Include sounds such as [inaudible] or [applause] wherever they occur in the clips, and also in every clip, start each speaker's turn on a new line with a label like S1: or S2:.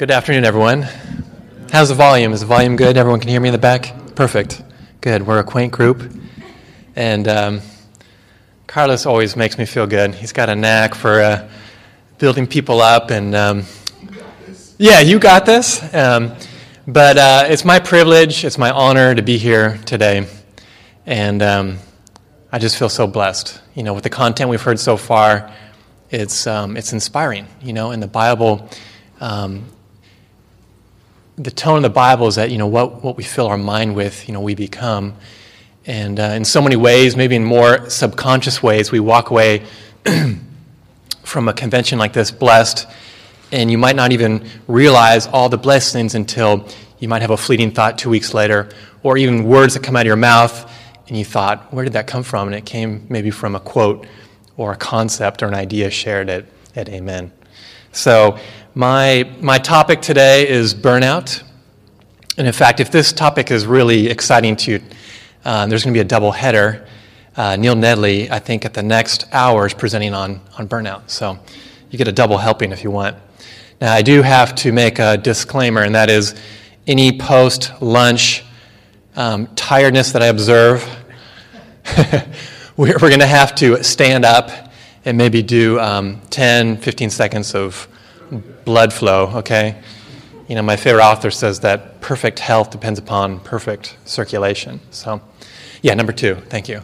S1: Good afternoon, everyone. How's the volume? Is the volume good? Everyone can hear me in the back? Perfect. Good. We're a quaint group. And um, Carlos always makes me feel good. He's got a knack for uh, building people up. And um, yeah, you got this. Um, but uh, it's my privilege, it's my honor to be here today. And um, I just feel so blessed. You know, with the content we've heard so far, it's, um, it's inspiring. You know, in the Bible, um, the tone of the Bible is that, you know, what, what we fill our mind with, you know, we become. And uh, in so many ways, maybe in more subconscious ways, we walk away [clears throat] from a convention like this blessed and you might not even realize all the blessings until you might have a fleeting thought two weeks later, or even words that come out of your mouth, and you thought, where did that come from? And it came maybe from a quote or a concept or an idea shared at, at Amen. So, my, my topic today is burnout. And in fact, if this topic is really exciting to you, uh, there's going to be a double header. Uh, Neil Nedley, I think, at the next hour is presenting on, on burnout. So, you get a double helping if you want. Now, I do have to make a disclaimer, and that is any post lunch um, tiredness that I observe, [laughs] we're, we're going to have to stand up and maybe do um, 10, 15 seconds of blood flow, okay? You know, my favorite author says that perfect health depends upon perfect circulation. So, yeah, number two, thank you.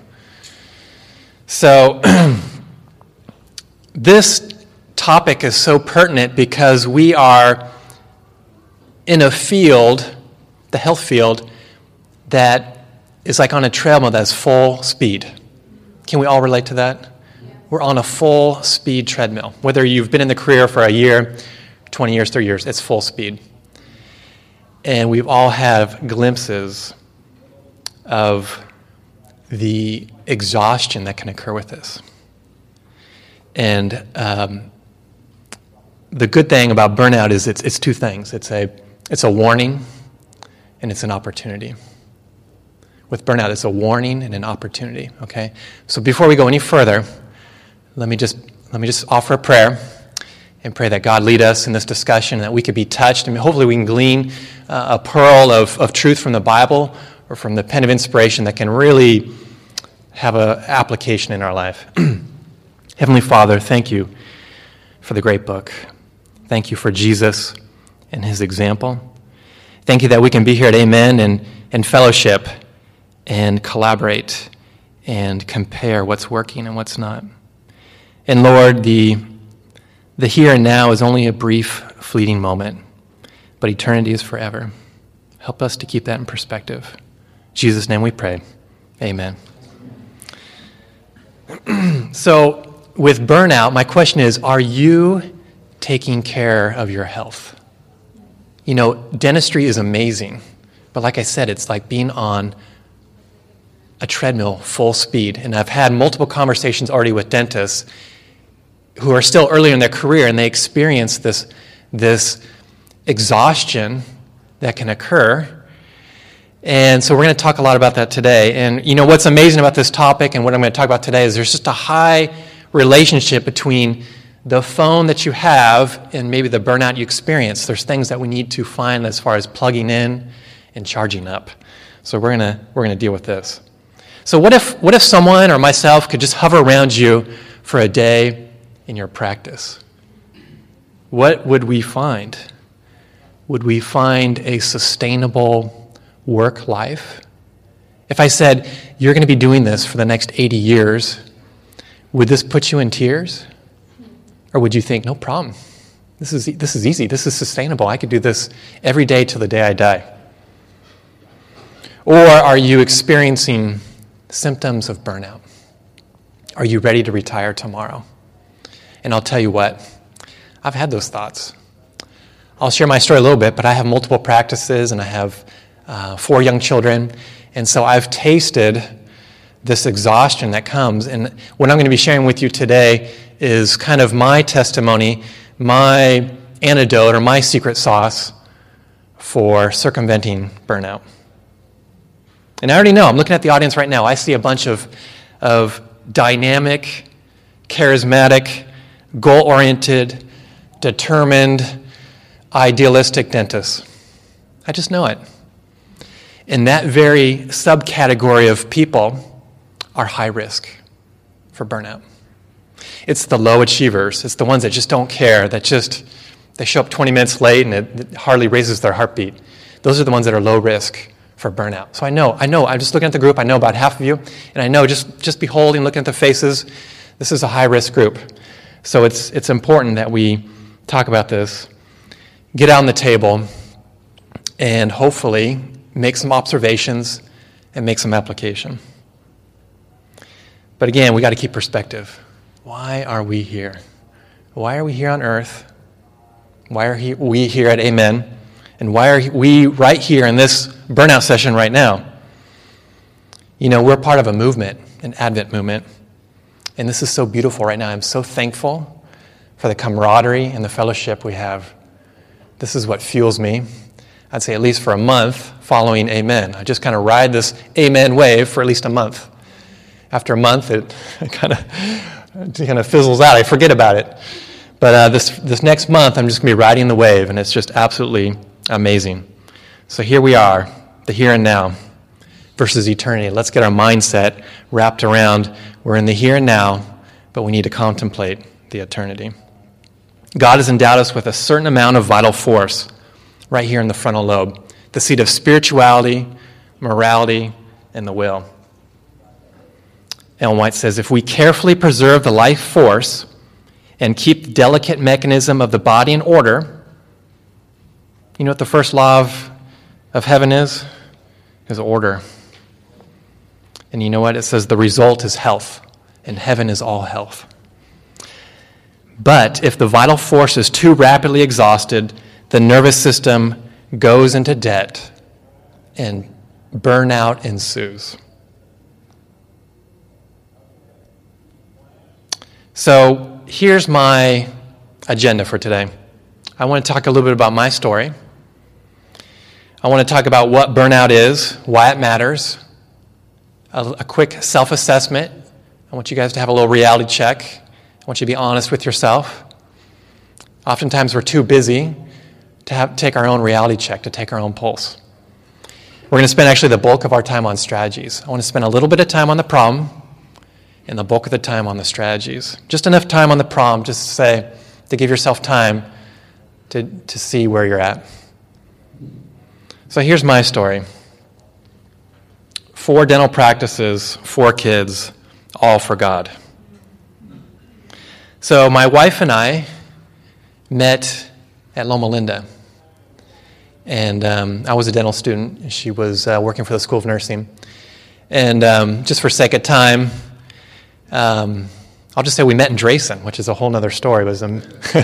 S1: So, [clears throat] this topic is so pertinent because we are in a field, the health field, that is like on a treadmill that's full speed. Can we all relate to that? We're on a full speed treadmill. Whether you've been in the career for a year, 20 years, 30 years, it's full speed. And we've all have glimpses of the exhaustion that can occur with this. And um, the good thing about burnout is it's, it's two things it's a, it's a warning and it's an opportunity. With burnout, it's a warning and an opportunity, okay? So before we go any further, let me just, let me just offer a prayer and pray that God lead us in this discussion, that we could be touched, and hopefully we can glean uh, a pearl of, of truth from the Bible or from the pen of inspiration that can really have an application in our life. [clears throat] Heavenly Father, thank you for the great book. Thank you for Jesus and his example. Thank you that we can be here at Amen and, and fellowship and collaborate and compare what's working and what's not. And Lord, the, the here and now is only a brief, fleeting moment, but eternity is forever. Help us to keep that in perspective. In Jesus' name we pray. Amen. [clears throat] so, with burnout, my question is are you taking care of your health. You know, dentistry is amazing, but like I said, it's like being on a treadmill full speed. And I've had multiple conversations already with dentists who are still early in their career and they experience this, this exhaustion that can occur. And so we're going to talk a lot about that today. And you know what's amazing about this topic and what I'm going to talk about today is there's just a high relationship between the phone that you have and maybe the burnout you experience, there's things that we need to find as far as plugging in and charging up. So we're gonna we're gonna deal with this. So what if what if someone or myself could just hover around you for a day in your practice? What would we find? Would we find a sustainable work life? If I said, you're going to be doing this for the next 80 years, would this put you in tears? Or would you think, no problem? This is, this is easy. This is sustainable. I could do this every day till the day I die. Or are you experiencing symptoms of burnout? Are you ready to retire tomorrow? And I'll tell you what, I've had those thoughts. I'll share my story a little bit, but I have multiple practices and I have uh, four young children. And so I've tasted this exhaustion that comes. And what I'm going to be sharing with you today is kind of my testimony, my antidote, or my secret sauce for circumventing burnout. And I already know, I'm looking at the audience right now. I see a bunch of, of dynamic, charismatic, goal oriented, determined, idealistic dentists. I just know it. And that very subcategory of people are high risk for burnout. It's the low achievers. It's the ones that just don't care, that just they show up 20 minutes late and it, it hardly raises their heartbeat. Those are the ones that are low risk for burnout. So I know, I know, I'm just looking at the group, I know about half of you, and I know just, just beholding, looking at the faces, this is a high risk group. So it's, it's important that we talk about this, get on the table, and hopefully make some observations and make some application. But again, we got to keep perspective. Why are we here? Why are we here on earth? Why are we here at Amen? And why are we right here in this burnout session right now? You know, we're part of a movement, an Advent movement. And this is so beautiful right now. I'm so thankful for the camaraderie and the fellowship we have. This is what fuels me. I'd say at least for a month following Amen. I just kind of ride this Amen wave for at least a month. After a month, it kind of, kind of fizzles out. I forget about it. But uh, this, this next month, I'm just going to be riding the wave, and it's just absolutely amazing. So here we are, the here and now versus eternity. Let's get our mindset wrapped around we're in the here and now, but we need to contemplate the eternity. God has endowed us with a certain amount of vital force right here in the frontal lobe, the seat of spirituality, morality, and the will. Ellen White says if we carefully preserve the life force and keep the delicate mechanism of the body in order, you know what the first law of, of heaven is? Is order. And you know what? It says the result is health, and heaven is all health. But if the vital force is too rapidly exhausted, the nervous system goes into debt and burnout ensues. So here's my agenda for today. I want to talk a little bit about my story. I want to talk about what burnout is, why it matters, a, a quick self assessment. I want you guys to have a little reality check. I want you to be honest with yourself. Oftentimes, we're too busy to have, take our own reality check, to take our own pulse. We're going to spend actually the bulk of our time on strategies. I want to spend a little bit of time on the problem and the bulk of the time on the strategies. Just enough time on the problem just to say, to give yourself time to, to see where you're at. So here's my story four dental practices, four kids, all for God. So my wife and I met at Loma Linda. And um, I was a dental student. She was uh, working for the School of Nursing. And um, just for sake of time, um, I'll just say we met in Drayson, which is a whole other story. It was, um, [laughs]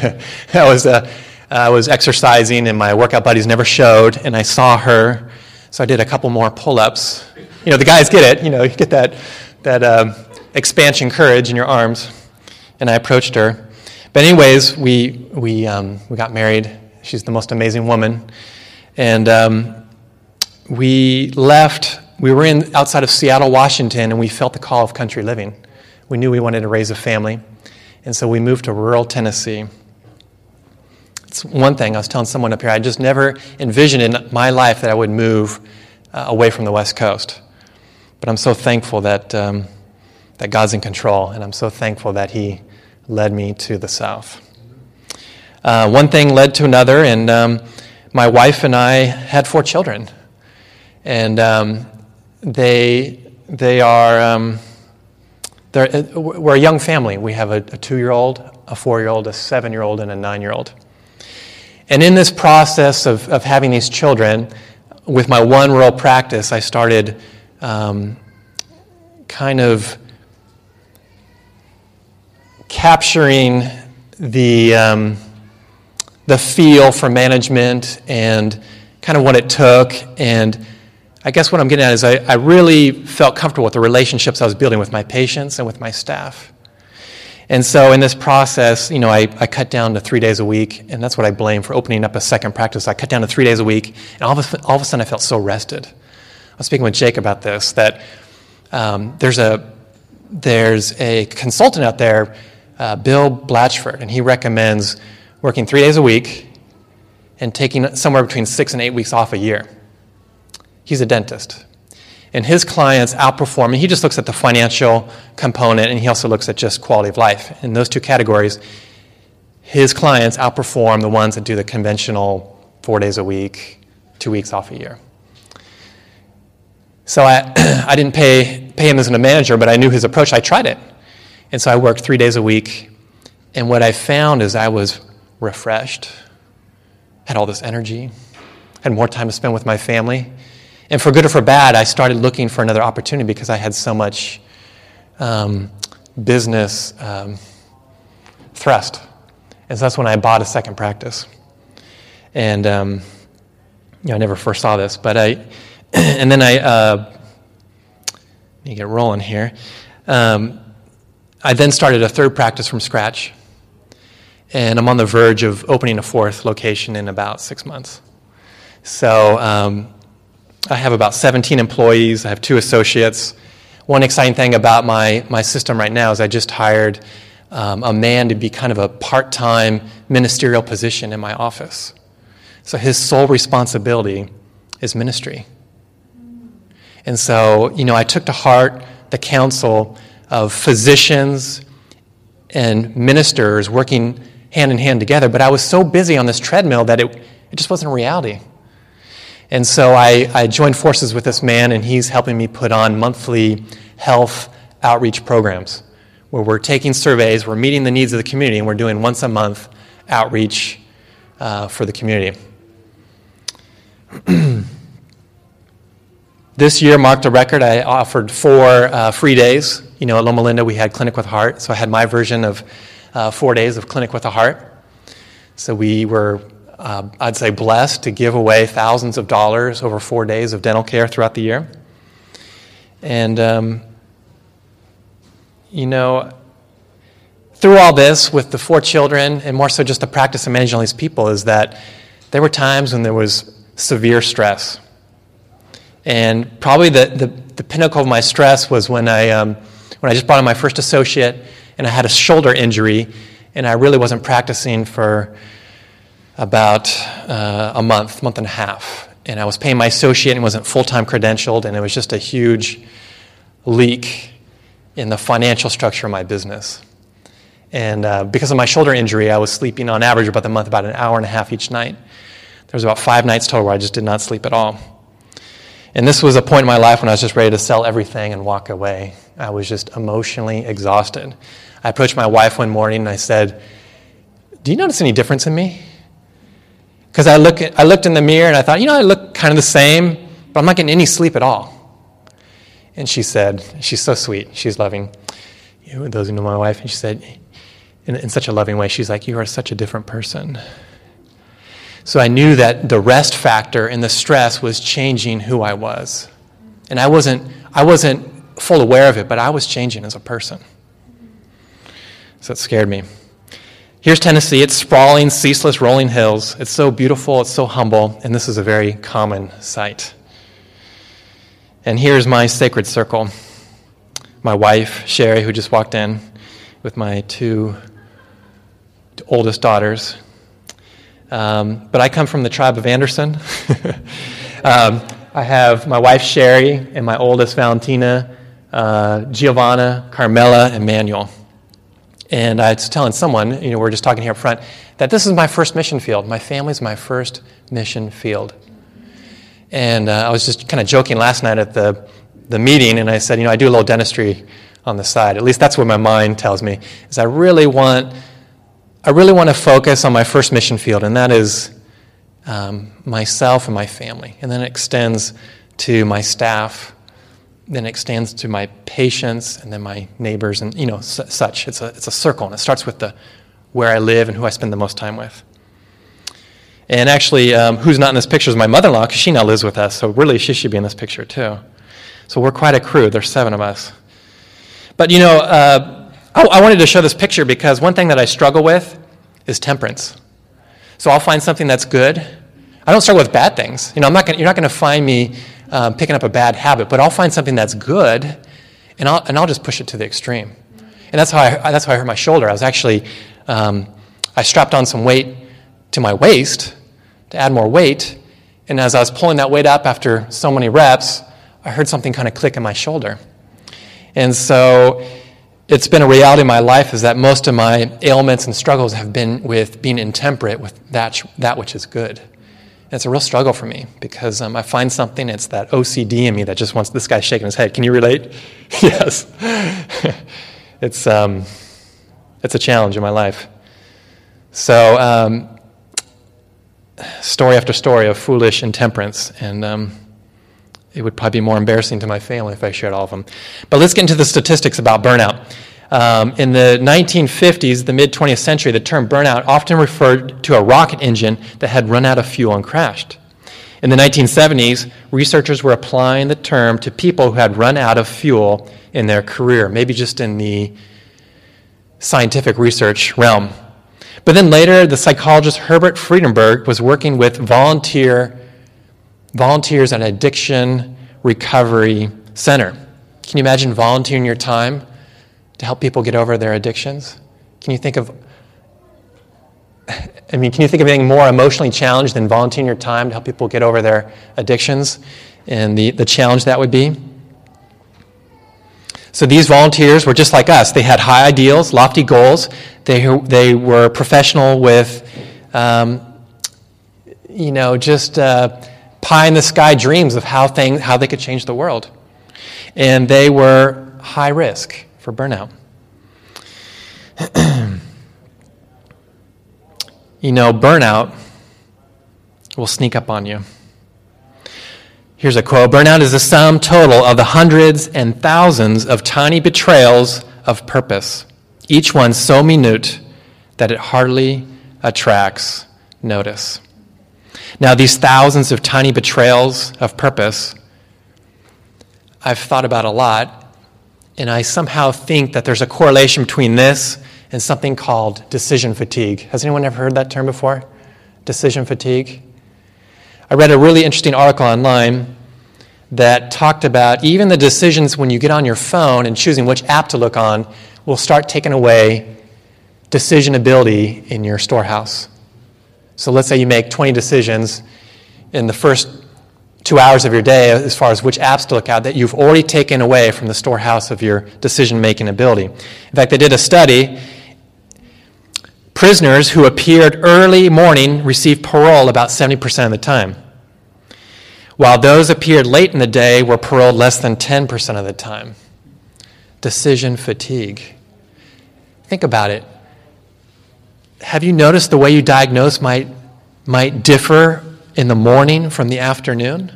S1: I, was, uh, I was exercising, and my workout buddies never showed, and I saw her. So I did a couple more pull ups. You know, the guys get it. You know, you get that, that um, expansion courage in your arms. And I approached her. But, anyways, we, we, um, we got married. She's the most amazing woman. And um, we left, we were in outside of Seattle, Washington, and we felt the call of country living. We knew we wanted to raise a family. And so we moved to rural Tennessee. It's one thing I was telling someone up here, I just never envisioned in my life that I would move uh, away from the West Coast. But I'm so thankful that, um, that God's in control, and I'm so thankful that He led me to the South. Uh, one thing led to another, and um, my wife and I had four children. And um, they, they are, um, uh, we're a young family. We have a, a two year old, a four year old, a seven year old, and a nine year old. And in this process of, of having these children, with my one rural practice, I started um, kind of capturing the, um, the feel for management and kind of what it took and I guess what I'm getting at is I, I really felt comfortable with the relationships I was building with my patients and with my staff. And so in this process, you know, I, I cut down to three days a week, and that's what I blame for opening up a second practice. I cut down to three days a week, and all of a, all of a sudden I felt so rested. I was speaking with Jake about this, that um, there's, a, there's a consultant out there, uh, Bill Blatchford, and he recommends working three days a week and taking somewhere between six and eight weeks off a year. He's a dentist. And his clients outperform, and he just looks at the financial component and he also looks at just quality of life. In those two categories, his clients outperform the ones that do the conventional four days a week, two weeks off a year. So I, [clears throat] I didn't pay, pay him as a manager, but I knew his approach. I tried it. And so I worked three days a week. And what I found is I was refreshed, had all this energy, had more time to spend with my family. And for good or for bad, I started looking for another opportunity because I had so much um, business um, thrust. And so that's when I bought a second practice. And um, you know, I never first saw this, but I, [clears throat] and then I, uh, let me get rolling here. Um, I then started a third practice from scratch, and I'm on the verge of opening a fourth location in about six months. So um, I have about 17 employees. I have two associates. One exciting thing about my, my system right now is I just hired um, a man to be kind of a part time ministerial position in my office. So his sole responsibility is ministry. And so, you know, I took to heart the counsel of physicians and ministers working hand in hand together, but I was so busy on this treadmill that it, it just wasn't reality. And so I, I joined forces with this man, and he's helping me put on monthly health outreach programs where we're taking surveys, we're meeting the needs of the community, and we're doing once a month outreach uh, for the community. [clears throat] this year marked a record. I offered four uh, free days. You know, at Loma Linda, we had Clinic with Heart, so I had my version of uh, four days of Clinic with a Heart. So we were, uh, I'd say, blessed to give away thousands of dollars over four days of dental care throughout the year. And, um, you know, through all this, with the four children, and more so just the practice of managing all these people, is that there were times when there was severe stress. And probably the, the, the pinnacle of my stress was when I, um, when I just brought in my first associate and I had a shoulder injury and I really wasn't practicing for about uh, a month, month and a half. And I was paying my associate and wasn't full time credentialed, and it was just a huge leak in the financial structure of my business. And uh, because of my shoulder injury, I was sleeping on average about the month about an hour and a half each night. There was about five nights total where I just did not sleep at all. And this was a point in my life when I was just ready to sell everything and walk away. I was just emotionally exhausted. I approached my wife one morning and I said, Do you notice any difference in me? Because I, look I looked in the mirror and I thought, you know, I look kind of the same, but I'm not getting any sleep at all. And she said, She's so sweet, she's loving. You know, those who know my wife, and she said, in, in such a loving way, she's like, You are such a different person. So I knew that the rest factor and the stress was changing who I was. And I wasn't, I wasn't full aware of it, but I was changing as a person. So it scared me. Here's Tennessee. It's sprawling, ceaseless, rolling hills. It's so beautiful, it's so humble, and this is a very common sight. And here's my sacred circle my wife, Sherry, who just walked in with my two oldest daughters. Um, but I come from the tribe of Anderson. [laughs] um, I have my wife Sherry and my oldest Valentina, uh, Giovanna, Carmela, and Manuel. And I was telling someone, you know, we are just talking here up front, that this is my first mission field. My family's my first mission field. And uh, I was just kind of joking last night at the, the meeting, and I said, you know, I do a little dentistry on the side. At least that's what my mind tells me, is I really want I really want to focus on my first mission field, and that is um, myself and my family. And then it extends to my staff, then it extends to my patients, and then my neighbors, and you know, such. It's a, it's a circle, and it starts with the where I live and who I spend the most time with. And actually, um, who's not in this picture is my mother in law, because she now lives with us, so really she should be in this picture too. So we're quite a crew, there's seven of us. But you know, uh, I, I wanted to show this picture because one thing that I struggle with is temperance. So I'll find something that's good. I don't struggle with bad things. You know, I'm not gonna, you're not going to find me um, picking up a bad habit, but I'll find something that's good, and I'll, and I'll just push it to the extreme. And that's how I, that's how I hurt my shoulder. I was actually, um, I strapped on some weight to my waist to add more weight. And as I was pulling that weight up after so many reps, I heard something kind of click in my shoulder. And so it's been a reality in my life is that most of my ailments and struggles have been with being intemperate with that, that which is good. And it's a real struggle for me because um, I find something, it's that OCD in me that just wants this guy shaking his head. Can you relate? [laughs] yes. [laughs] it's, um, it's a challenge in my life. So, um, story after story of foolish intemperance. And um, it would probably be more embarrassing to my family if I shared all of them. But let's get into the statistics about burnout. Um, in the 1950s, the mid 20th century, the term burnout often referred to a rocket engine that had run out of fuel and crashed. In the 1970s, researchers were applying the term to people who had run out of fuel in their career, maybe just in the scientific research realm. But then later, the psychologist Herbert Freudenberger was working with volunteer volunteers at an addiction recovery center. Can you imagine volunteering your time to help people get over their addictions? Can you think of I mean, can you think of anything more emotionally challenged than volunteering your time to help people get over their addictions and the, the challenge that would be? So these volunteers were just like us. They had high ideals, lofty goals. They, they were professional with, um, you know, just uh, pie in the sky dreams of how, things, how they could change the world. And they were high risk for burnout. [clears throat] you know, burnout will sneak up on you. Here's a quote Burnout is the sum total of the hundreds and thousands of tiny betrayals of purpose, each one so minute that it hardly attracts notice. Now, these thousands of tiny betrayals of purpose, I've thought about a lot, and I somehow think that there's a correlation between this and something called decision fatigue. Has anyone ever heard that term before? Decision fatigue? I read a really interesting article online that talked about even the decisions when you get on your phone and choosing which app to look on will start taking away decision ability in your storehouse. So let's say you make 20 decisions in the first two hours of your day as far as which apps to look at that you've already taken away from the storehouse of your decision making ability. In fact, they did a study Prisoners who appeared early morning received parole about 70% of the time, while those appeared late in the day were paroled less than 10% of the time. Decision fatigue. Think about it. Have you noticed the way you diagnose might, might differ in the morning from the afternoon?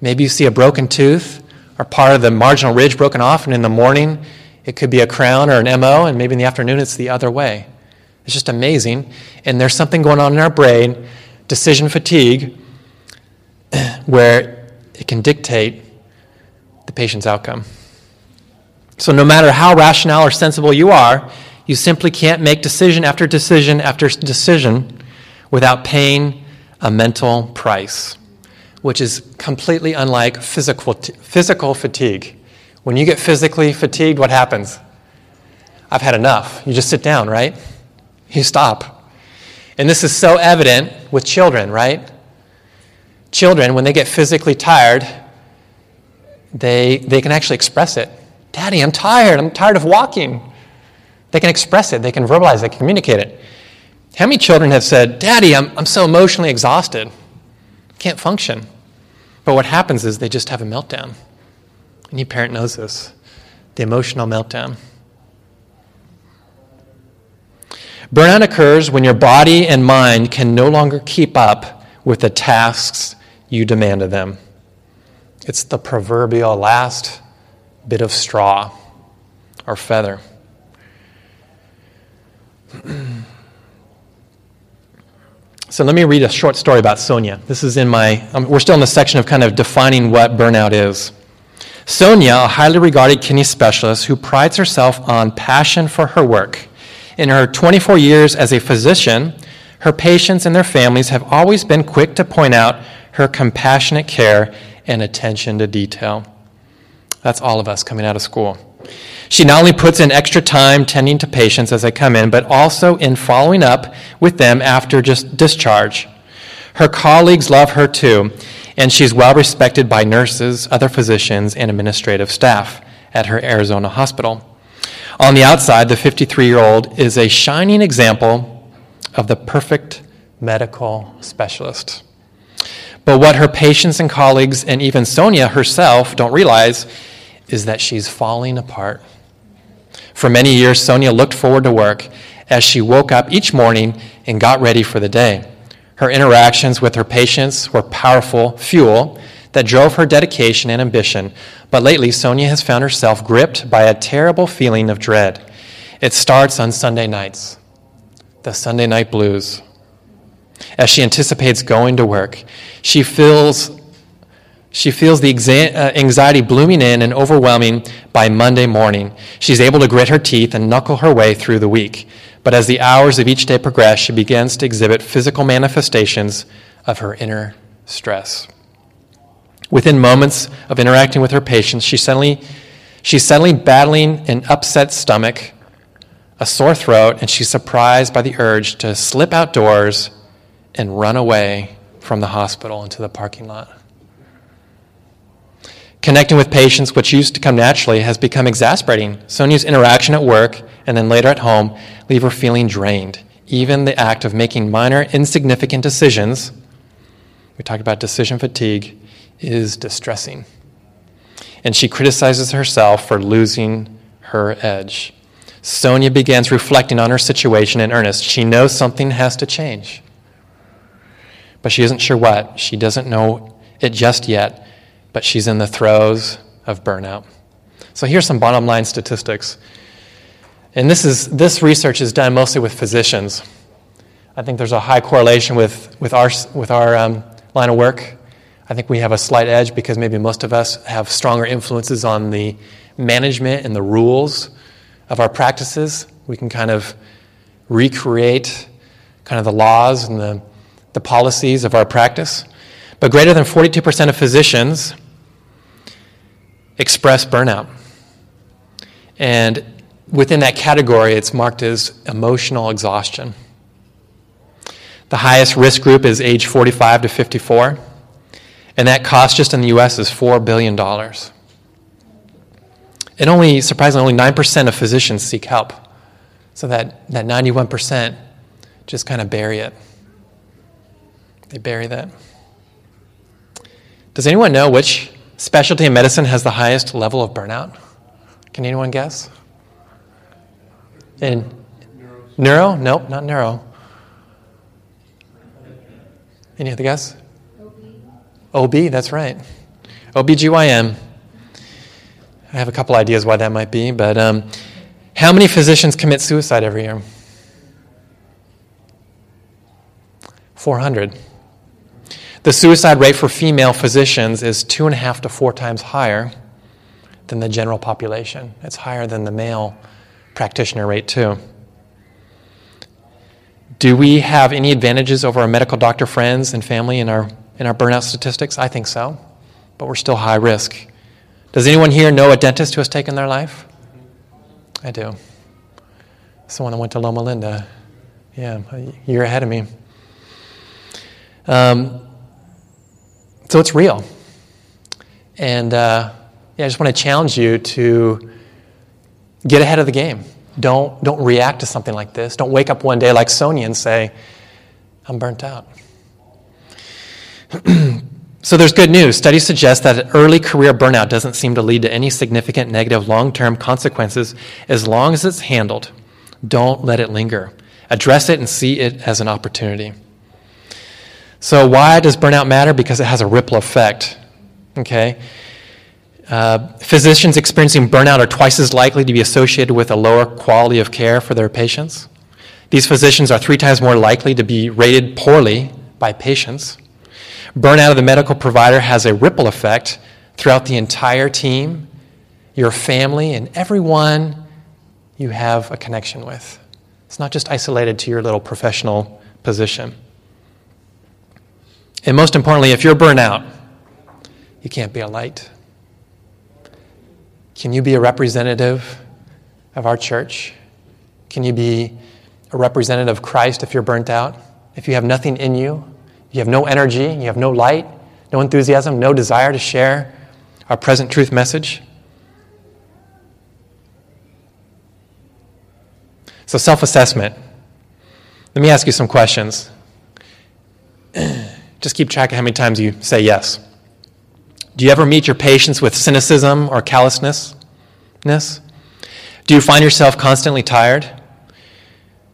S1: Maybe you see a broken tooth or part of the marginal ridge broken off, and in the morning it could be a crown or an MO, and maybe in the afternoon it's the other way. It's just amazing. And there's something going on in our brain, decision fatigue, [clears throat] where it can dictate the patient's outcome. So, no matter how rational or sensible you are, you simply can't make decision after decision after decision without paying a mental price, which is completely unlike physical, physical fatigue. When you get physically fatigued, what happens? I've had enough. You just sit down, right? you stop. And this is so evident with children, right? Children, when they get physically tired, they, they can actually express it. Daddy, I'm tired. I'm tired of walking. They can express it, they can verbalize it, they can communicate it. How many children have said, Daddy, I'm, I'm so emotionally exhausted, can't function? But what happens is they just have a meltdown. Any parent knows this the emotional meltdown. Burnout occurs when your body and mind can no longer keep up with the tasks you demand of them. It's the proverbial last bit of straw or feather. [clears throat] So let me read a short story about Sonia. This is in my, um, we're still in the section of kind of defining what burnout is. Sonia, a highly regarded kidney specialist who prides herself on passion for her work, in her 24 years as a physician, her patients and their families have always been quick to point out her compassionate care and attention to detail. That's all of us coming out of school. She not only puts in extra time tending to patients as they come in, but also in following up with them after just discharge. Her colleagues love her too, and she's well respected by nurses, other physicians, and administrative staff at her Arizona hospital. On the outside, the 53 year old is a shining example of the perfect medical specialist. But what her patients and colleagues, and even Sonia herself, don't realize is that she's falling apart. For many years, Sonia looked forward to work as she woke up each morning and got ready for the day. Her interactions with her patients were powerful fuel that drove her dedication and ambition. But lately, Sonia has found herself gripped by a terrible feeling of dread. It starts on Sunday nights, the Sunday night blues. As she anticipates going to work, she feels she feels the uh, anxiety blooming in and overwhelming by Monday morning. She's able to grit her teeth and knuckle her way through the week. But as the hours of each day progress, she begins to exhibit physical manifestations of her inner stress. Within moments of interacting with her patients, she suddenly, she's suddenly battling an upset stomach, a sore throat, and she's surprised by the urge to slip outdoors and run away from the hospital into the parking lot. Connecting with patients, which used to come naturally, has become exasperating. Sonia's interaction at work and then later at home leave her feeling drained. Even the act of making minor, insignificant decisions, we talked about decision fatigue, is distressing. And she criticizes herself for losing her edge. Sonia begins reflecting on her situation in earnest. She knows something has to change, but she isn't sure what. She doesn't know it just yet but she's in the throes of burnout. So here's some bottom line statistics. And this, is, this research is done mostly with physicians. I think there's a high correlation with, with our, with our um, line of work. I think we have a slight edge because maybe most of us have stronger influences on the management and the rules of our practices. We can kind of recreate kind of the laws and the, the policies of our practice. But greater than 42% of physicians express burnout. And within that category, it's marked as emotional exhaustion. The highest risk group is age 45 to 54, and that cost just in the US is $4 billion. And only, surprisingly, only 9% of physicians seek help. So that, that 91% just kind of bury it. They bury that. Does anyone know which specialty in medicine has the highest level of burnout? Can anyone guess? In neuro? Nope, not neuro. Any other guess? OB, that's right. OBGYN. I have a couple ideas why that might be, but um, how many physicians commit suicide every year? 400. The suicide rate for female physicians is two and a half to four times higher than the general population. It's higher than the male practitioner rate, too. Do we have any advantages over our medical doctor friends and family in our, in our burnout statistics? I think so, but we're still high risk. Does anyone here know a dentist who has taken their life? I do. Someone that went to Loma Linda. Yeah, a year ahead of me. Um, so it's real. And uh, yeah, I just want to challenge you to get ahead of the game. Don't, don't react to something like this. Don't wake up one day like Sonia and say, I'm burnt out. [clears throat] so there's good news. Studies suggest that early career burnout doesn't seem to lead to any significant negative long term consequences as long as it's handled. Don't let it linger. Address it and see it as an opportunity. So, why does burnout matter? Because it has a ripple effect. Okay? Uh, physicians experiencing burnout are twice as likely to be associated with a lower quality of care for their patients. These physicians are three times more likely to be rated poorly by patients. Burnout of the medical provider has a ripple effect throughout the entire team, your family, and everyone you have a connection with. It's not just isolated to your little professional position. And most importantly, if you're burned out, you can't be a light. Can you be a representative of our church? Can you be a representative of Christ if you're burnt out? If you have nothing in you, You have no energy, you have no light, no enthusiasm, no desire to share our present truth message. So, self assessment. Let me ask you some questions. [clears throat] Just keep track of how many times you say yes. Do you ever meet your patients with cynicism or callousness? Do you find yourself constantly tired?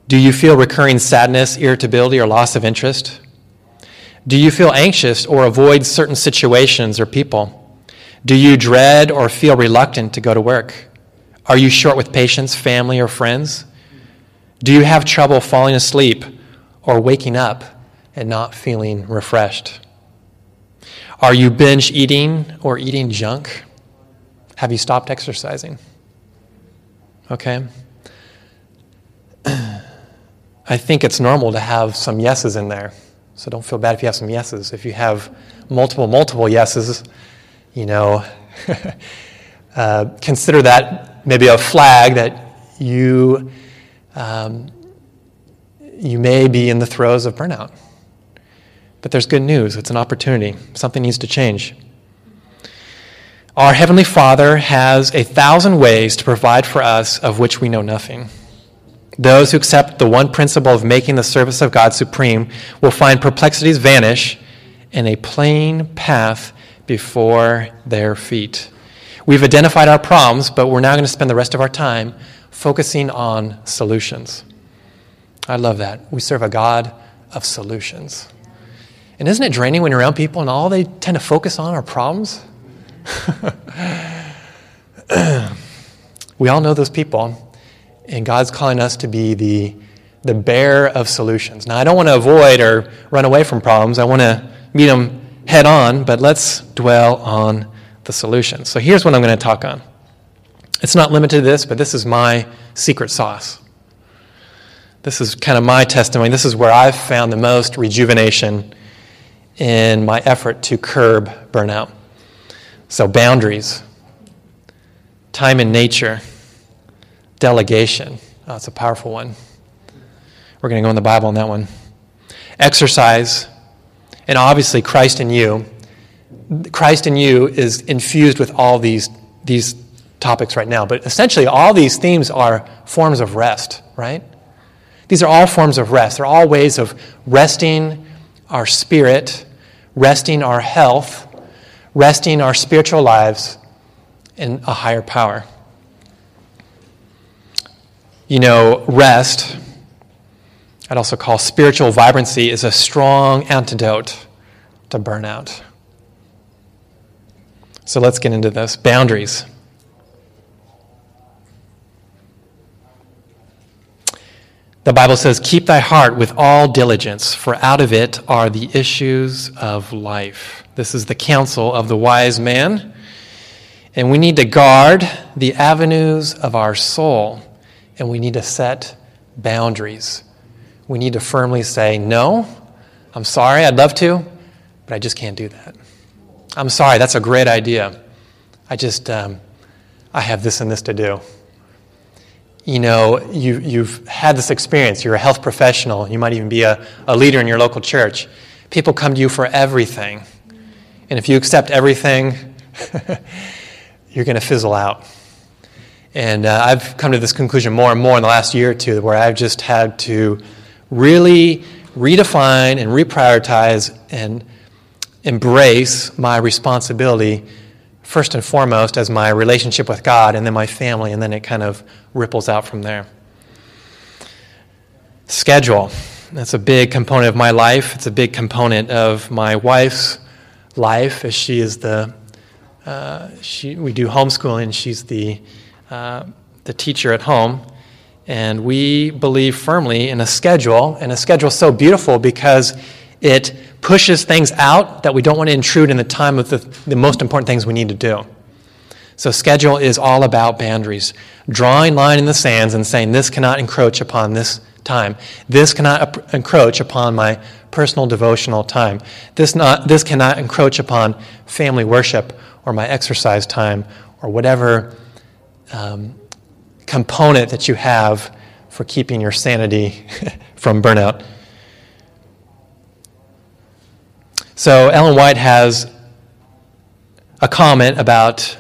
S1: Do you feel recurring sadness, irritability, or loss of interest? Do you feel anxious or avoid certain situations or people? Do you dread or feel reluctant to go to work? Are you short with patients, family, or friends? Do you have trouble falling asleep or waking up and not feeling refreshed? Are you binge eating or eating junk? Have you stopped exercising? Okay? [clears throat] I think it's normal to have some yeses in there. So don't feel bad if you have some yeses. If you have multiple, multiple yeses, you know, [laughs] uh, consider that maybe a flag that you um, you may be in the throes of burnout. But there's good news. It's an opportunity. Something needs to change. Our Heavenly Father has a thousand ways to provide for us of which we know nothing. Those who accept the one principle of making the service of God supreme will find perplexities vanish and a plain path before their feet. We've identified our problems, but we're now going to spend the rest of our time focusing on solutions. I love that. We serve a God of solutions. And isn't it draining when you're around people and all they tend to focus on are problems? [clears throat] we all know those people, and God's calling us to be the, the bearer of solutions. Now, I don't want to avoid or run away from problems, I want to meet them head on, but let's dwell on the solutions. So, here's what I'm going to talk on it's not limited to this, but this is my secret sauce. This is kind of my testimony. This is where I've found the most rejuvenation in my effort to curb burnout. So, boundaries, time in nature, delegation. Oh, it's a powerful one. We're going to go in the Bible on that one. Exercise, and obviously Christ in you. Christ in you is infused with all these, these topics right now, but essentially all these themes are forms of rest, right? These are all forms of rest. They're all ways of resting our spirit, resting our health, resting our spiritual lives in a higher power. You know, rest, I'd also call spiritual vibrancy, is a strong antidote to burnout. So let's get into this. Boundaries. The Bible says, Keep thy heart with all diligence, for out of it are the issues of life. This is the counsel of the wise man. And we need to guard the avenues of our soul, and we need to set boundaries. We need to firmly say, No, I'm sorry, I'd love to, but I just can't do that. I'm sorry, that's a great idea. I just, um, I have this and this to do you know, you, you've had this experience, you're a health professional, you might even be a, a leader in your local church. People come to you for everything. And if you accept everything, [laughs] you're going to fizzle out. And uh, I've come to this conclusion more and more in the last year or two where I've just had to really redefine and reprioritize and embrace my responsibility first and foremost as my relationship with God and then my family, and then it kind of ripples out from there. Schedule. That's a big component of my life. It's a big component of my wife's life as she is the, uh, she, we do homeschooling. She's the, uh, the teacher at home. And we believe firmly in a schedule, and a schedule so beautiful because it pushes things out that we don't want to intrude in the time of the, the most important things we need to do. So, schedule is all about boundaries, drawing line in the sands and saying, this cannot encroach upon this time. This cannot encroach upon my personal devotional time. This, not, this cannot encroach upon family worship or my exercise time or whatever um, component that you have for keeping your sanity [laughs] from burnout. So Ellen White has a comment about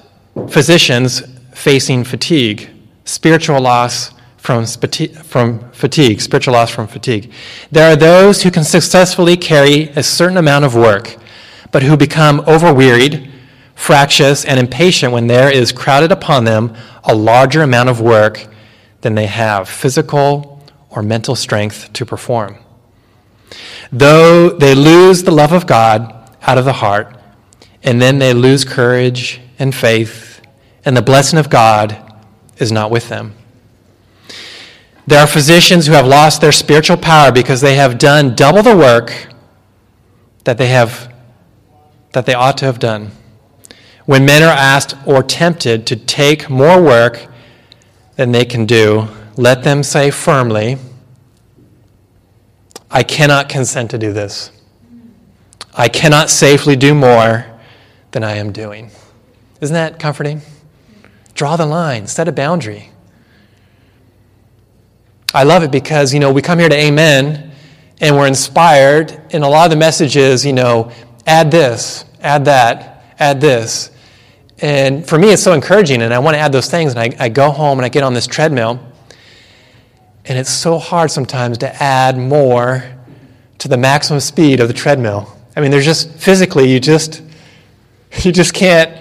S1: physicians facing fatigue, spiritual loss from, from fatigue, spiritual loss from fatigue. There are those who can successfully carry a certain amount of work, but who become overwearied, fractious, and impatient when there is crowded upon them a larger amount of work than they have physical or mental strength to perform. Though they lose the love of God out of the heart, and then they lose courage and faith, and the blessing of God is not with them. There are physicians who have lost their spiritual power because they have done double the work that they have that they ought to have done. When men are asked or tempted to take more work than they can do, let them say firmly, I cannot consent to do this. I cannot safely do more than I am doing. Isn't that comforting? Draw the line, set a boundary. I love it because, you know, we come here to Amen and we're inspired, and a lot of the messages, you know, add this, add that, add this. And for me, it's so encouraging, and I want to add those things. And I, I go home and I get on this treadmill, and it's so hard sometimes to add more to the maximum speed of the treadmill. I mean, there's just physically, you just, [laughs] you just can't,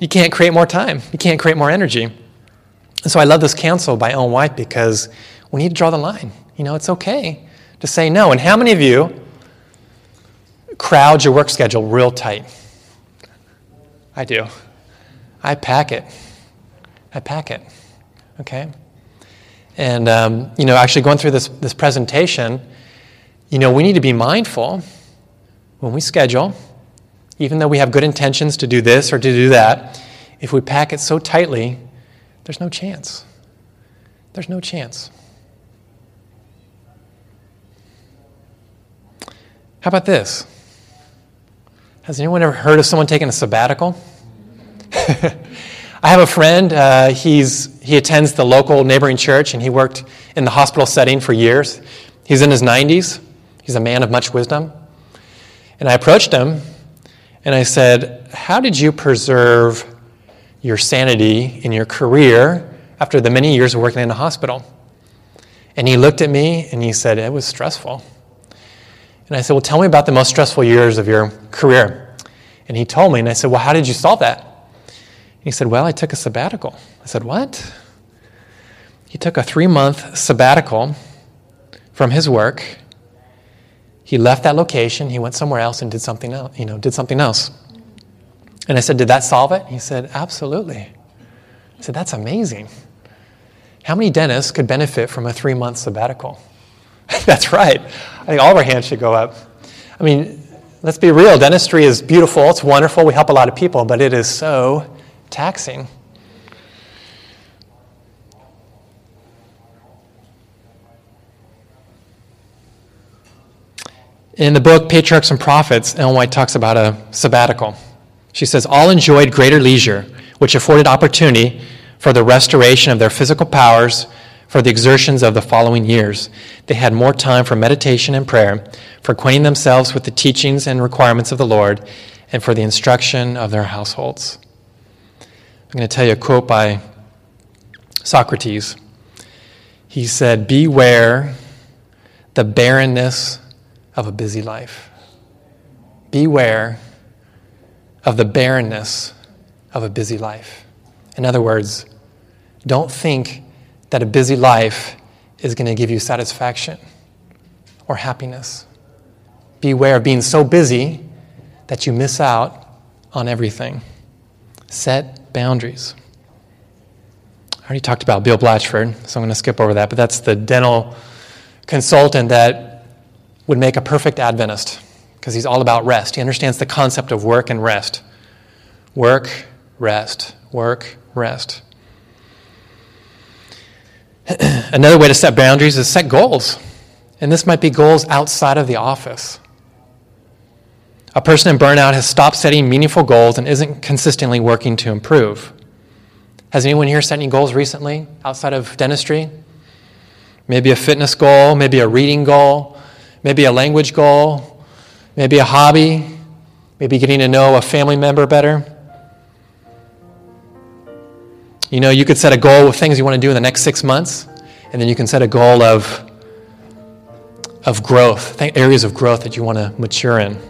S1: you can't create more time. You can't create more energy. And so I love this counsel by Ellen White because we need to draw the line. You know, it's okay to say no. And how many of you crowd your work schedule real tight? I do. I pack it. I pack it. Okay? And, um, you know, actually going through this, this presentation, you know, we need to be mindful when we schedule, even though we have good intentions to do this or to do that, if we pack it so tightly, there's no chance. There's no chance. How about this? Has anyone ever heard of someone taking a sabbatical? [laughs] I have a friend. Uh, he's, he attends the local neighboring church, and he worked in the hospital setting for years. He's in his 90s. He's a man of much wisdom. And I approached him, and I said, How did you preserve your sanity in your career after the many years of working in a hospital? And he looked at me and he said, It was stressful. And I said, Well, tell me about the most stressful years of your career. And he told me, and I said, Well, how did you solve that? He said, Well, I took a sabbatical. I said, What? He took a three month sabbatical from his work. He left that location, he went somewhere else and did something else, you know, did something else. And I said, Did that solve it? He said, Absolutely. I said, That's amazing. How many dentists could benefit from a three month sabbatical? [laughs] That's right. I think all of our hands should go up. I mean, let's be real. Dentistry is beautiful, it's wonderful, we help a lot of people, but it is so taxing. In the book Patriarchs and Prophets, Ellen White talks about a sabbatical. She says, All enjoyed greater leisure, which afforded opportunity for the restoration of their physical powers for the exertions of the following years. They had more time for meditation and prayer, for acquainting themselves with the teachings and requirements of the Lord, and for the instruction of their households. I'm going to tell you a quote by Socrates. He said, Beware the barrenness of a busy life. Beware of the barrenness of a busy life. In other words, don't think that a busy life is going to give you satisfaction or happiness. Beware of being so busy that you miss out on everything. Set boundaries. I already talked about Bill Blatchford, so I'm going to skip over that, but that's the dental consultant that would make a perfect Adventist because he's all about rest. He understands the concept of work and rest. Work, rest, work, rest. [clears throat] Another way to set boundaries is set goals. And this might be goals outside of the office. A person in burnout has stopped setting meaningful goals and isn't consistently working to improve. Has anyone here set any goals recently outside of dentistry? Maybe a fitness goal, maybe a reading goal, maybe a language goal, maybe a hobby, maybe getting to know a family member better. You know, you could set a goal of things you want to do in the next six months, and then you can set a goal of, of growth, areas of growth that you want to mature in.